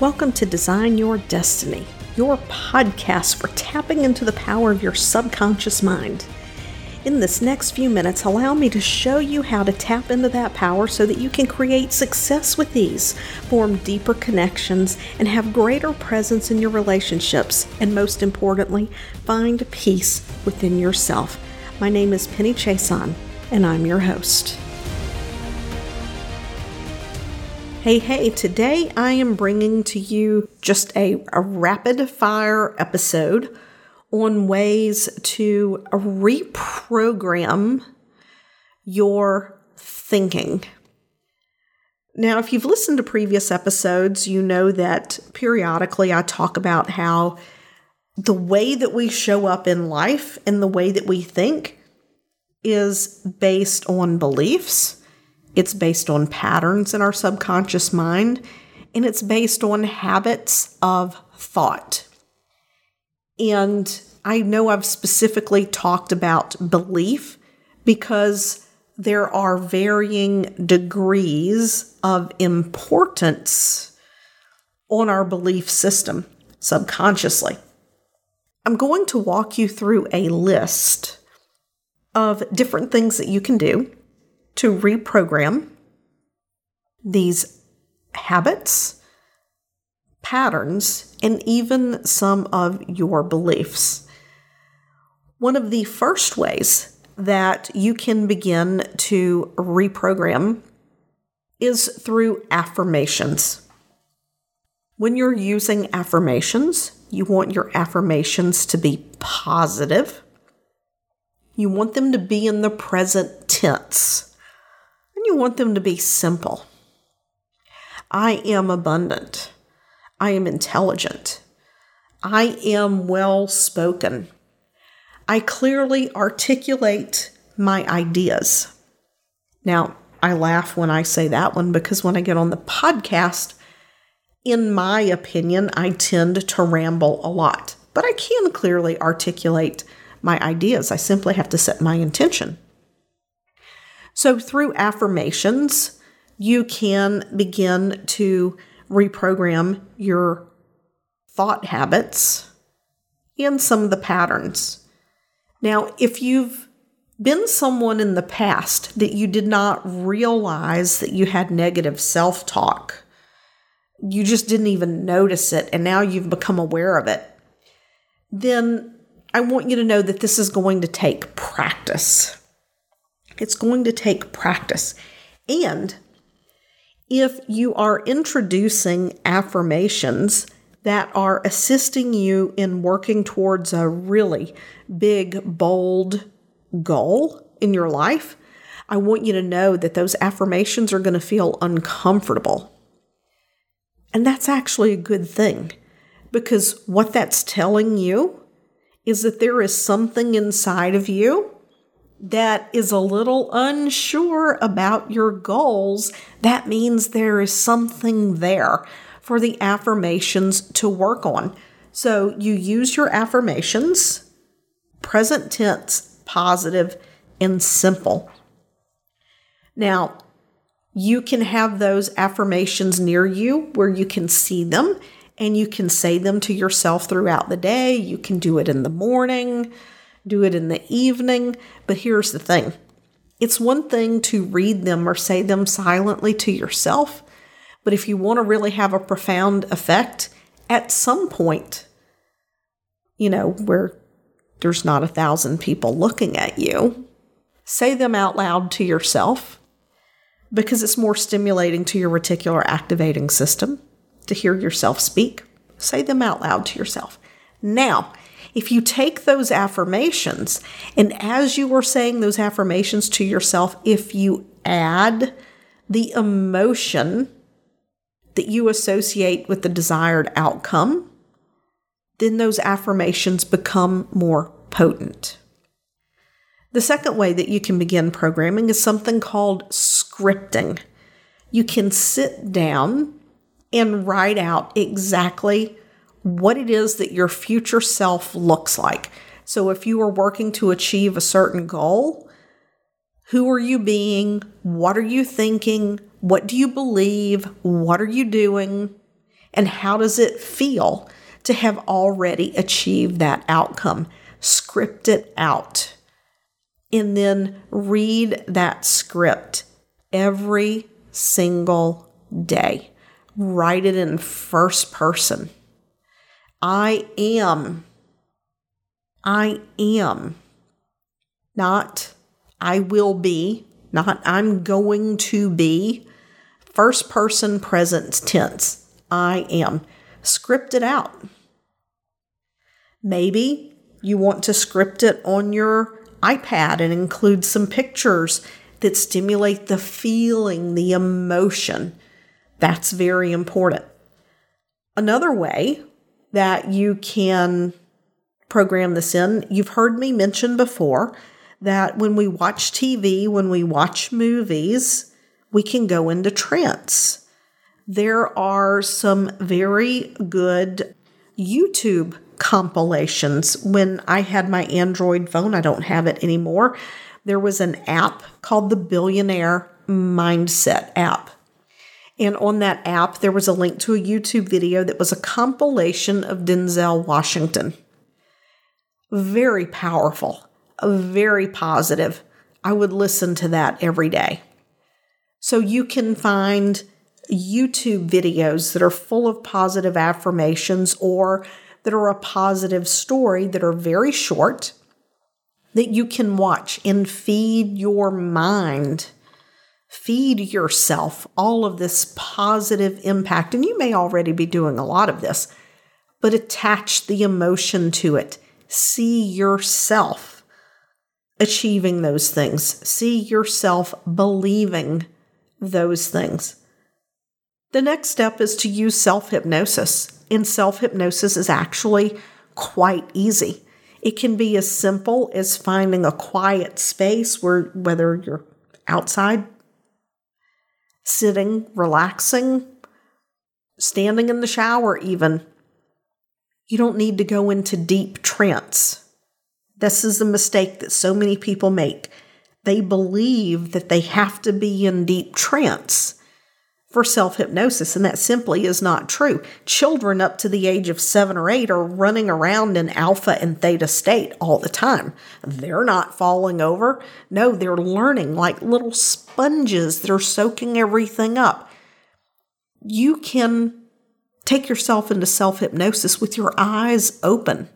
Welcome to Design Your Destiny, your podcast for tapping into the power of your subconscious mind. In this next few minutes, allow me to show you how to tap into that power so that you can create success with ease, form deeper connections, and have greater presence in your relationships, and most importantly, find peace within yourself. My name is Penny Chason, and I'm your host. Hey, hey, today I am bringing to you just a, a rapid fire episode on ways to reprogram your thinking. Now, if you've listened to previous episodes, you know that periodically I talk about how the way that we show up in life and the way that we think is based on beliefs it's based on patterns in our subconscious mind, and it's based on habits of thought. And I know I've specifically talked about belief because there are varying degrees of importance on our belief system subconsciously. I'm going to walk you through a list of different things that you can do to reprogram these habits, patterns, and even some of your beliefs. One of the first ways that you can begin to reprogram is through affirmations. When you're using affirmations, you want your affirmations to be positive. You want them to be in the present tense you want them to be simple. I am abundant. I am intelligent. I am well spoken. I clearly articulate my ideas. Now, I laugh when I say that one because when I get on the podcast, in my opinion, I tend to ramble a lot, but I can clearly articulate my ideas. I simply have to set my intention. So, through affirmations, you can begin to reprogram your thought habits and some of the patterns. Now, if you've been someone in the past that you did not realize that you had negative self talk, you just didn't even notice it, and now you've become aware of it, then I want you to know that this is going to take practice. It's going to take practice. And if you are introducing affirmations that are assisting you in working towards a really big, bold goal in your life, I want you to know that those affirmations are going to feel uncomfortable. And that's actually a good thing because what that's telling you is that there is something inside of you that is a little unsure about your goals, that means there is something there for the affirmations to work on. So you use your affirmations, present tense, positive, and simple. Now, you can have those affirmations near you where you can see them and you can say them to yourself throughout the day. You can do it in the morning do it in the evening. But here's the thing it's one thing to read them or say them silently to yourself, but if you want to really have a profound effect, at some point, you know, where there's not a thousand people looking at you, say them out loud to yourself because it's more stimulating to your reticular activating system to hear yourself speak. Say them out loud to yourself. Now, if you take those affirmations and as you are saying those affirmations to yourself, if you add the emotion that you associate with the desired outcome, then those affirmations become more potent. The second way that you can begin programming is something called scripting. You can sit down and write out exactly what it is that your future self looks like. So if you are working to achieve a certain goal, who are you being? What are you thinking? What do you believe? What are you doing? And how does it feel to have already achieved that outcome? Script it out. And then read that script every single day. Write it in first person. I am. I am. Not I will be, not I'm going to be. First person present tense. I am. Script it out. Maybe you want to script it on your iPad and include some pictures that stimulate the feeling, the emotion. That's very important. Another way that you can program this in, you've heard me mention before that when we watch TV, when we watch movies, we can go into trance. There are some very good YouTube compilations. When I had my Android phone, I don't have it anymore. There was an app called the Billionaire Mindset app. And on that app, there was a link to a YouTube video that was a compilation of Denzel Washington. Very powerful, very positive. I would listen to that every day. So you can find YouTube videos that are full of positive affirmations or that are a positive story that are very short that you can watch and feed your mind, feed yourself all of this positive impact. And you may already be doing a lot of this, but attach the emotion to it. See yourself achieving those things, see yourself believing those things. The next step is to use self hypnosis, and self hypnosis is actually quite easy. It can be as simple as finding a quiet space where, whether you're outside, sitting, relaxing, standing in the shower, even. You don't need to go into deep trance. This is a mistake that so many people make. They believe that they have to be in deep trance for self hypnosis, and that simply is not true. Children up to the age of seven or eight are running around in alpha and theta state all the time. They're not falling over. No, they're learning like little sponges that are soaking everything up. You can take yourself into self hypnosis with your eyes open.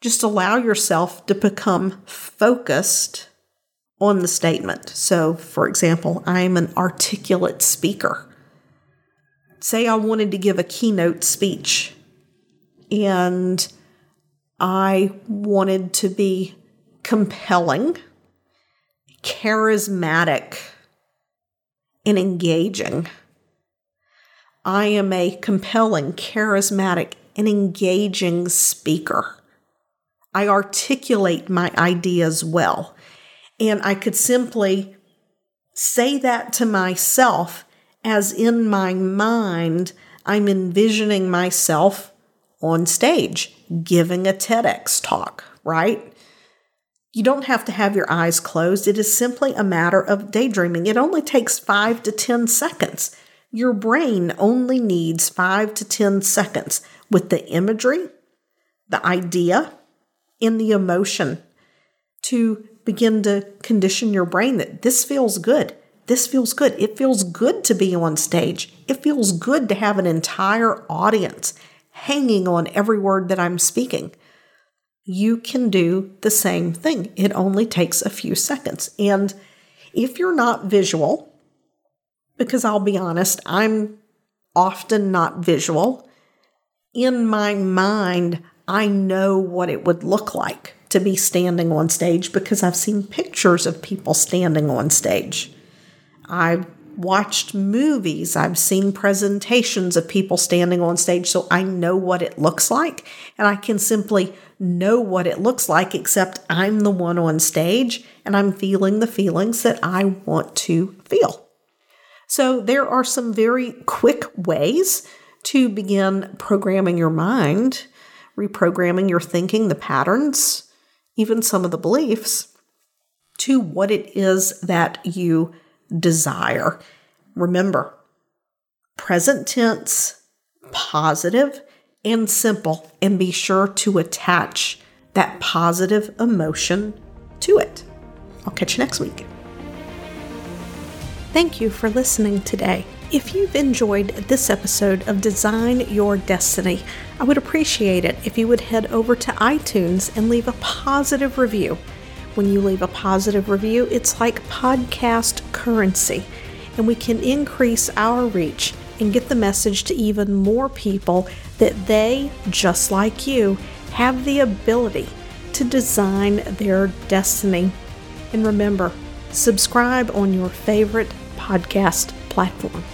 Just allow yourself to become focused on the statement. So, for example, I'm an articulate speaker say I wanted to give a keynote speech and I wanted to be compelling, charismatic, and engaging. I am a compelling, charismatic, and engaging speaker. I articulate my ideas well. And I could simply say that to myself as in my mind, I'm envisioning myself on stage giving a TEDx talk, right? You don't have to have your eyes closed. It is simply a matter of daydreaming. It only takes five to 10 seconds. Your brain only needs five to 10 seconds with the imagery, the idea, and the emotion to begin to condition your brain that this feels good. This feels good. It feels good to be on stage. It feels good to have an entire audience hanging on every word that I'm speaking. You can do the same thing. It only takes a few seconds. And if you're not visual, because I'll be honest, I'm often not visual, in my mind, I know what it would look like to be standing on stage because I've seen pictures of people standing on stage. I've watched movies, I've seen presentations of people standing on stage, so I know what it looks like. And I can simply know what it looks like, except I'm the one on stage and I'm feeling the feelings that I want to feel. So there are some very quick ways to begin programming your mind, reprogramming your thinking, the patterns, even some of the beliefs to what it is that you desire. Remember, present tense, positive and simple, and be sure to attach that positive emotion to it. I'll catch you next week. Thank you for listening today. If you've enjoyed this episode of Design Your Destiny, I would appreciate it if you would head over to iTunes and leave a positive review. When you leave a positive review, it's like podcast currency, and we can increase our reach and get the message to even more people that they, just like you, have the ability to design their destiny. And remember, subscribe on your favorite podcast platform.